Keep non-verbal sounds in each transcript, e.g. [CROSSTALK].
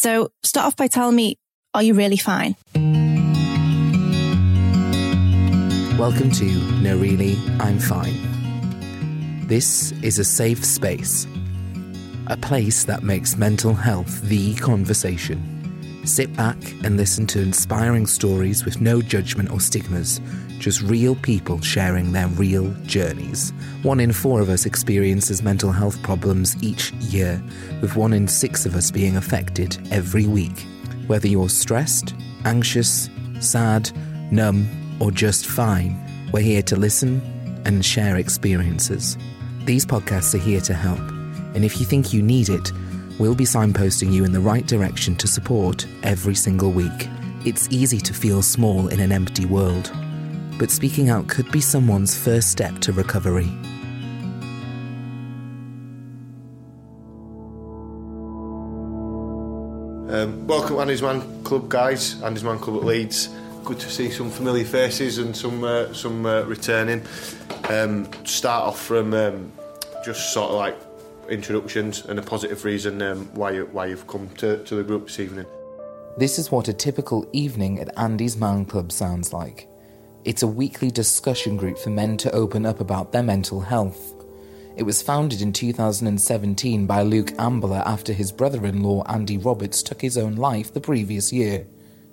So start off by telling me, are you really fine? Welcome to No Really, I'm Fine. This is a safe space, a place that makes mental health the conversation. Sit back and listen to inspiring stories with no judgment or stigmas, just real people sharing their real journeys. One in four of us experiences mental health problems each year, with one in six of us being affected every week. Whether you're stressed, anxious, sad, numb, or just fine, we're here to listen and share experiences. These podcasts are here to help, and if you think you need it, we'll be signposting you in the right direction to support every single week. It's easy to feel small in an empty world, but speaking out could be someone's first step to recovery. Um, welcome, Andy's Man Club, guys. Andy's Man Club at Leeds. Good to see some familiar faces and some uh, some uh, returning. Um, start off from um, just sort of like introductions and a positive reason um, why you why you've come to, to the group this evening. This is what a typical evening at Andy's Man Club sounds like. It's a weekly discussion group for men to open up about their mental health. It was founded in 2017 by Luke Ambler after his brother in law Andy Roberts took his own life the previous year.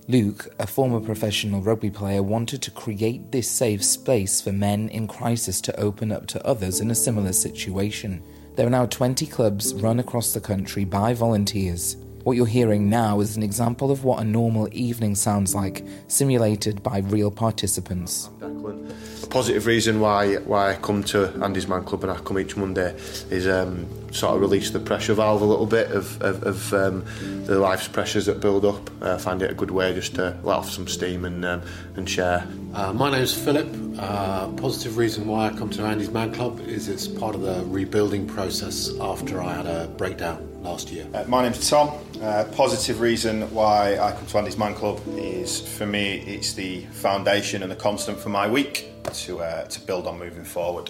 Luke, a former professional rugby player, wanted to create this safe space for men in crisis to open up to others in a similar situation. There are now 20 clubs run across the country by volunteers. What you're hearing now is an example of what a normal evening sounds like, simulated by real participants. Declan. A positive reason why why I come to Andy's Man Club and I come each Monday is um, sort of release the pressure valve a little bit of, of, of um, the life's pressures that build up. I find it a good way just to let off some steam and um, and share. Uh, my name's Philip. Uh, positive reason why I come to Andy's Man Club is it's part of the rebuilding process after I had a breakdown last year. Uh, my name's Tom. Uh, positive reason why I come to Andy's Man Club is for me, it's the foundation and the constant for my week to uh, to build on moving forward.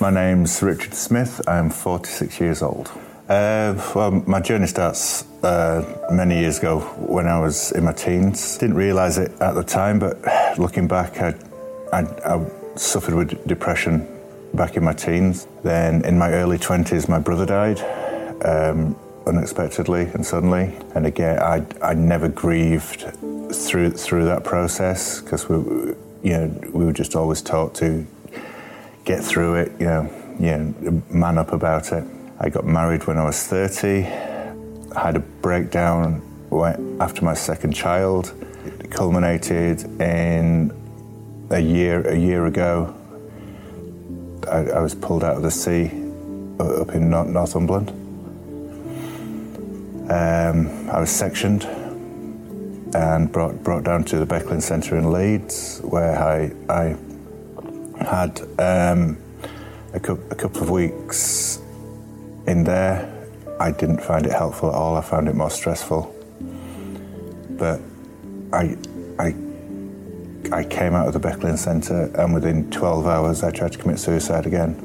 My name's Richard Smith. I'm 46 years old. Uh, well, my journey starts uh, many years ago when I was in my teens. Didn't realise it at the time, but looking back, I, I, I suffered with depression back in my teens. Then in my early 20s, my brother died um, unexpectedly and suddenly. And again, I, I never grieved through through that process because we, you know, we were just always taught to get through it, you know, you know, man up about it. I got married when I was 30. I had a breakdown after my second child. It culminated in a year a year ago. I, I was pulled out of the sea uh, up in Northumberland. Um, I was sectioned and brought brought down to the Becklin Centre in Leeds, where I I had um, a, cou- a couple of weeks in there. I didn't find it helpful at all. I found it more stressful. But I, I, came out of the Becklin Centre, and within 12 hours, I tried to commit suicide again.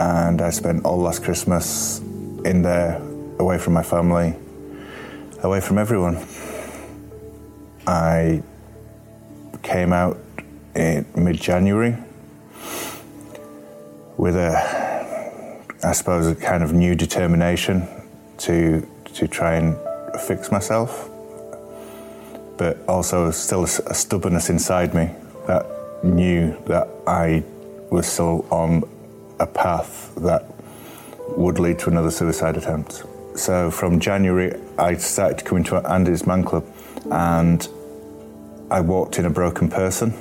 And I spent all last Christmas in there, away from my family, away from everyone. I came out in mid-January with a, I suppose, a kind of new determination to to try and fix myself, but also still a, stubbornness inside me that knew that I was still on a path that would lead to another suicide attempt. So from January, I started coming to Andy's Man Club, and I walked in a broken person.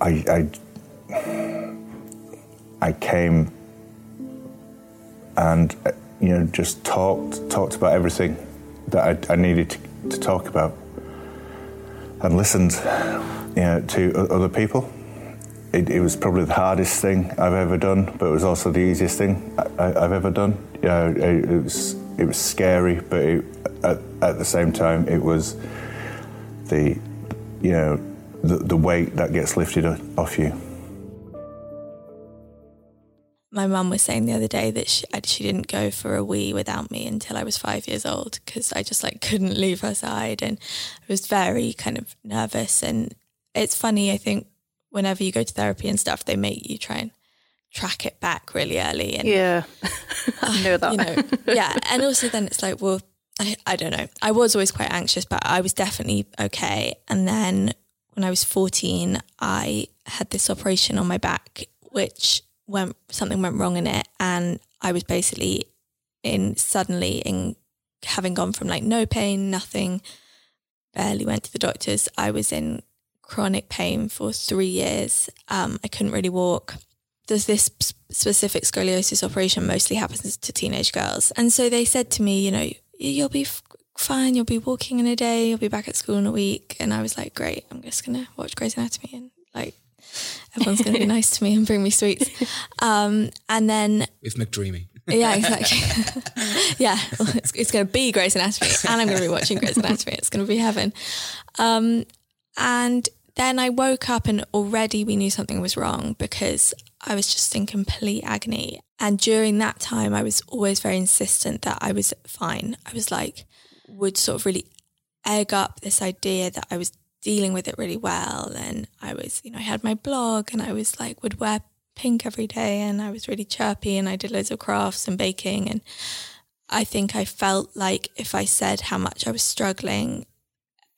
I, I I came and uh, you know, just talked talked about everything that I, I needed to, to talk about, and listened, you know, to other people. It, it, was probably the hardest thing I've ever done, but it was also the easiest thing I, have ever done. You know, it, it, was it was scary, but it, at, at the same time, it was the you know the, the weight that gets lifted off you. My mum was saying the other day that she, she didn't go for a wee without me until I was five years old because I just like [LAUGHS] couldn't leave her side and I was very kind of nervous. And it's funny, I think whenever you go to therapy and stuff, they make you try and track it back really early. And yeah, [LAUGHS] [LAUGHS] I know that. You know, yeah, and also then it's like, well, I, I don't know. I was always quite anxious, but I was definitely okay. And then when I was 14, I had this operation on my back, which went, something went wrong in it. And I was basically in suddenly in having gone from like no pain, nothing, barely went to the doctors. I was in chronic pain for three years. Um, I couldn't really walk. There's this specific scoliosis operation mostly happens to teenage girls. And so they said to me, you know, you'll be fine. You'll be walking in a day. You'll be back at school in a week. And I was like, great. I'm just gonna watch Grey's Anatomy and like everyone's gonna be [LAUGHS] nice to me and bring me sweets. Um, and then with McDreamy. yeah, exactly. [LAUGHS] yeah, well, it's, it's going to be Grey's Anatomy, and I'm going to be watching Grey's Anatomy. It's going to be heaven. Um, and then I woke up, and already we knew something was wrong because I was just in complete agony. And during that time, I was always very insistent that I was fine. I was like, would sort of really egg up this idea that I was dealing with it really well. And I was, you know, I had my blog and I was like, would wear pink every day and I was really chirpy and I did loads of crafts and baking. And I think I felt like if I said how much I was struggling,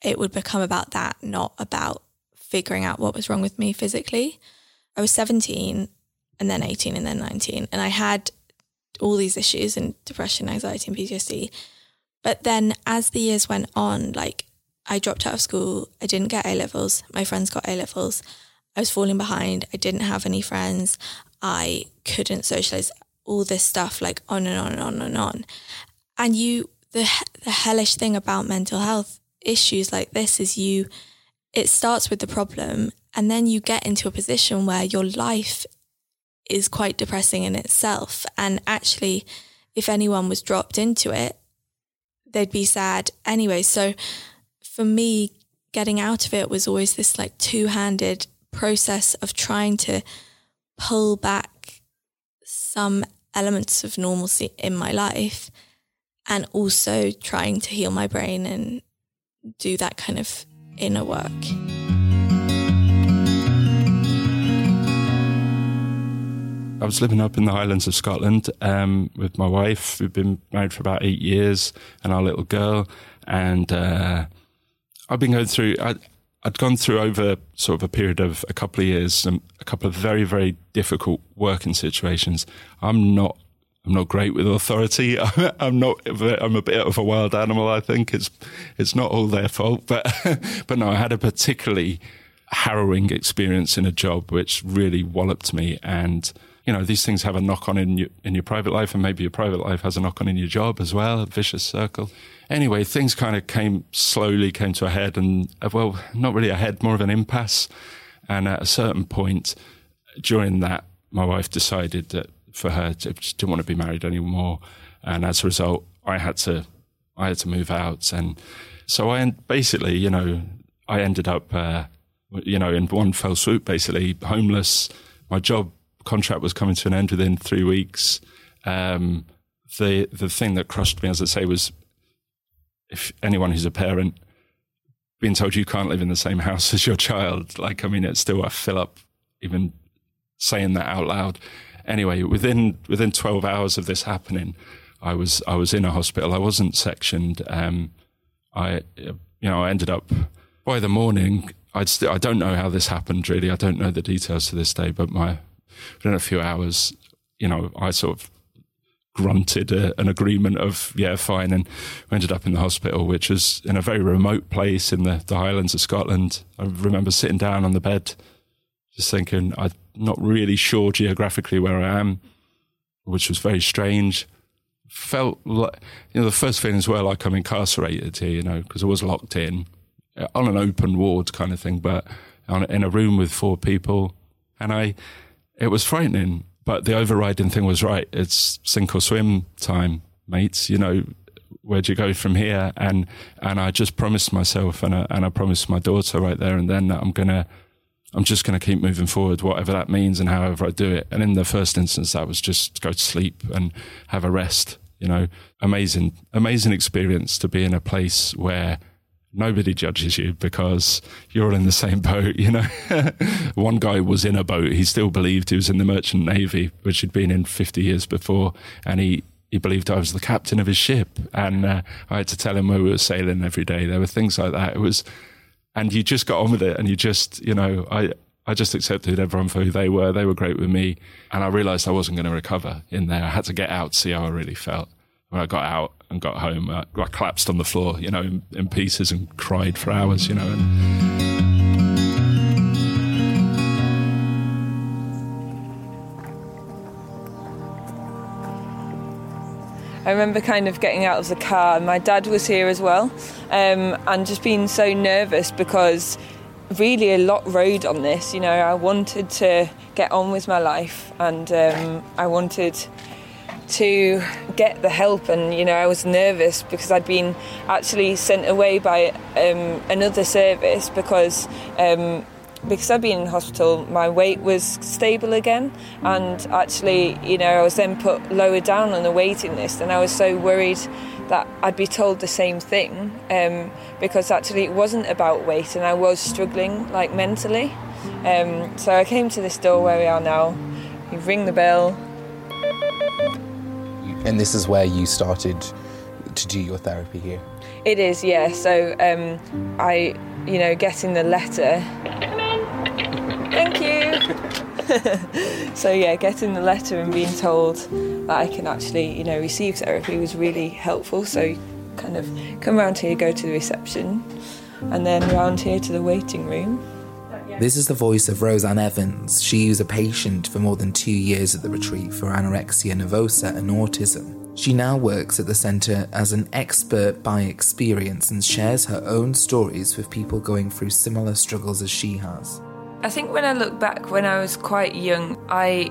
it would become about that, not about figuring out what was wrong with me physically. I was 17 and then 18 and then 19. And I had all these issues and depression, anxiety, and PTSD. But then as the years went on, like I dropped out of school, I didn't get A levels, my friends got A levels, I was falling behind, I didn't have any friends, I couldn't socialize, all this stuff, like on and on and on and on. And you, the, the hellish thing about mental health issues like this is you, it starts with the problem and then you get into a position where your life is quite depressing in itself. And actually, if anyone was dropped into it, they'd be sad anyway. So for me, getting out of it was always this like two handed process of trying to pull back some elements of normalcy in my life and also trying to heal my brain and do that kind of inner work. I was living up in the Highlands of Scotland um, with my wife. We've been married for about eight years, and our little girl. And uh, I've been going through. I, I'd gone through over sort of a period of a couple of years, um, a couple of very, very difficult working situations. I'm not, I'm not great with authority. [LAUGHS] I'm not, I'm a bit of a wild animal. I think it's, it's not all their fault, but, [LAUGHS] but no, I had a particularly harrowing experience in a job which really walloped me and you know, these things have a knock on in your, in your private life, and maybe your private life has a knock on in your job as well, a vicious circle. Anyway, things kind of came slowly, came to a head, and uh, well, not really a head, more of an impasse. And at a certain point during that, my wife decided that for her, to, she didn't want to be married anymore. And as a result, I had to, I had to move out. And so I basically, you know, I ended up, uh, you know, in one fell swoop, basically homeless. My job contract was coming to an end within three weeks. Um, the the thing that crushed me, as I say, was if anyone who's a parent being told you can't live in the same house [LAUGHS] as your child. Like, I mean, it's still a fill up even saying that out loud. Anyway, within within twelve hours of this happening, I was I was in a hospital. I wasn't sectioned. Um, I you know I ended up by the morning. I'd st- I don't know how this happened really. I don't know the details to this day, but my within a few hours, you know, I sort of grunted a, an agreement of yeah fine and we ended up in the hospital which was in a very remote place in the, the highlands of scotland. I remember sitting down on the bed just thinking i'm not really sure geographically where i am which was very strange. Felt like you know the first feelings were like I'm incarcerated here, you know, because I was locked in uh, on an open ward kind of thing, but on, in a room with four people, and I, it was frightening. But the overriding thing was right. It's sink or swim time, mates. You know, where do you go from here? And and I just promised myself, and I, and I promised my daughter right there and then that I'm gonna I'm just to keep moving forward, whatever that means and however I do it. And in the first instance, that was just go to sleep and have a rest. You know, amazing, amazing experience to be in a place where nobody judges you because you're all in the same boat. You know, [LAUGHS] one guy was in a boat. He still believed he was in the merchant navy, which he'd been in 50 years before. And he, he believed I was the captain of his ship. And uh, I had to tell him where we were sailing every day. There were things like that. It was, and you just got on with it and you just, you know, I, I just accepted everyone for who they were. They were great with me. And I realized I wasn't going to recover in there. I had to get out, see how I really felt. When I got out and got home, I, I collapsed on the floor, you know, in, in, pieces and cried for hours, you know. And, I remember kind of getting out of the car, and my dad was here as well, um, and just being so nervous because really a lot rode on this. You know, I wanted to get on with my life, and um, I wanted to get the help and you know I was nervous because I'd been actually sent away by um, another service because um, because I'd been in hospital, my weight was stable again, and actually, you know, I was then put lower down on the waiting list, and I was so worried that I'd be told the same thing um, because actually it wasn't about weight, and I was struggling like mentally. Um, so I came to this door where we are now. You ring the bell. And this is where you started to do your therapy here. It is, yeah. So um, I, you know, getting the letter Thank you. [LAUGHS] so yeah, getting the letter and being told that I can actually, you know, receive therapy was really helpful. So kind of come around here, go to the reception, and then round here to the waiting room. This is the voice of Roseanne Evans. She was a patient for more than two years at the retreat for anorexia nervosa and autism. She now works at the centre as an expert by experience and shares her own stories with people going through similar struggles as she has. I think when I look back, when I was quite young, I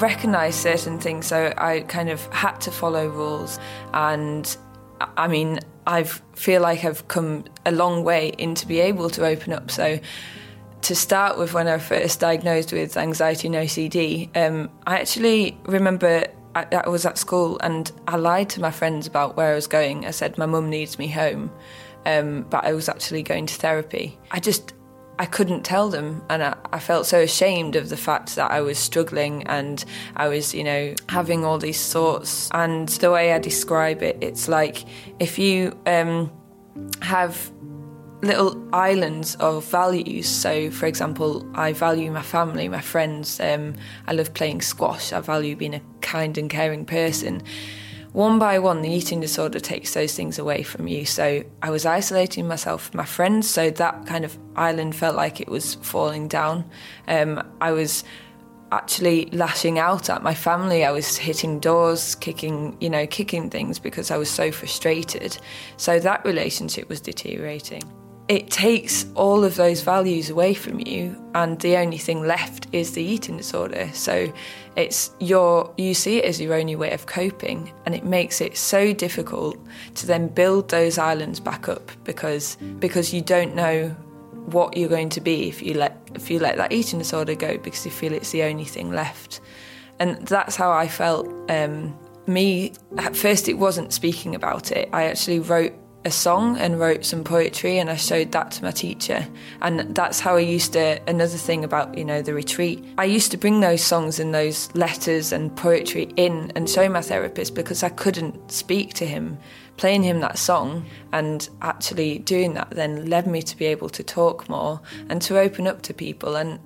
recognised certain things, so I kind of had to follow rules. And I mean, I feel like I've come a long way in to be able to open up. So to start with, when I first diagnosed with anxiety and OCD, um, I actually remember I, I was at school and I lied to my friends about where I was going. I said my mum needs me home. Um, but I was actually going to therapy. I just I couldn't tell them, and I, I, felt so ashamed of the fact that I was struggling and I was, you know, having all these thoughts. And the way I describe it, it's like if you um, have little islands of values. So, for example, I value my family, my friends. Um, I love playing squash. I value being a kind and caring person one by one, the eating disorder takes those things away from you. So I was isolating myself from my friends, so that kind of island felt like it was falling down. Um, I was actually lashing out at my family. I was hitting doors, kicking, you know, kicking things because I was so frustrated. So that relationship was deteriorating it takes all of those values away from you and the only thing left is the eating disorder. So it's your you see it as your only way of coping and it makes it so difficult to then build those islands back up because because you don't know what you're going to be if you let if you let that eating disorder go because you feel it's the only thing left. And that's how I felt um, me at first it wasn't speaking about it. I actually wrote a song and wrote some poetry and I showed that to my teacher. And that's how I used to another thing about you know the retreat I used to bring those songs and those letters and poetry in and show my therapist because I couldn't speak to him playing him that song and actually doing that then led me to be able to talk more and to open up to people. And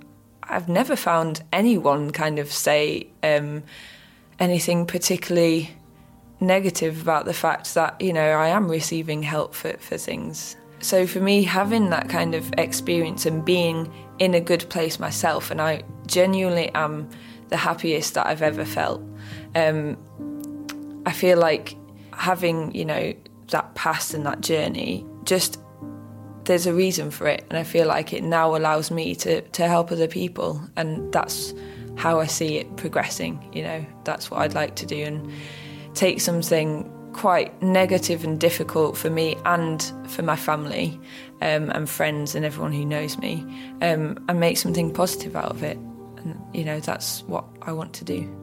I've never found anyone kind of say um, anything particularly negative about the fact that, you know, I am receiving help for, for things. So for me, having that kind of experience and being in a good place myself, and I genuinely am the happiest that I've ever felt. Um, I feel like having, you know, that past and that journey, just there's a reason for it. And I feel like it now allows me to, to help other people. And that's how I see it progressing. You know, that's what I'd like to do and take something quite negative and difficult for me and for my family um, and friends and everyone who knows me um, and make something positive out of it. And, you know, that's what I want to do.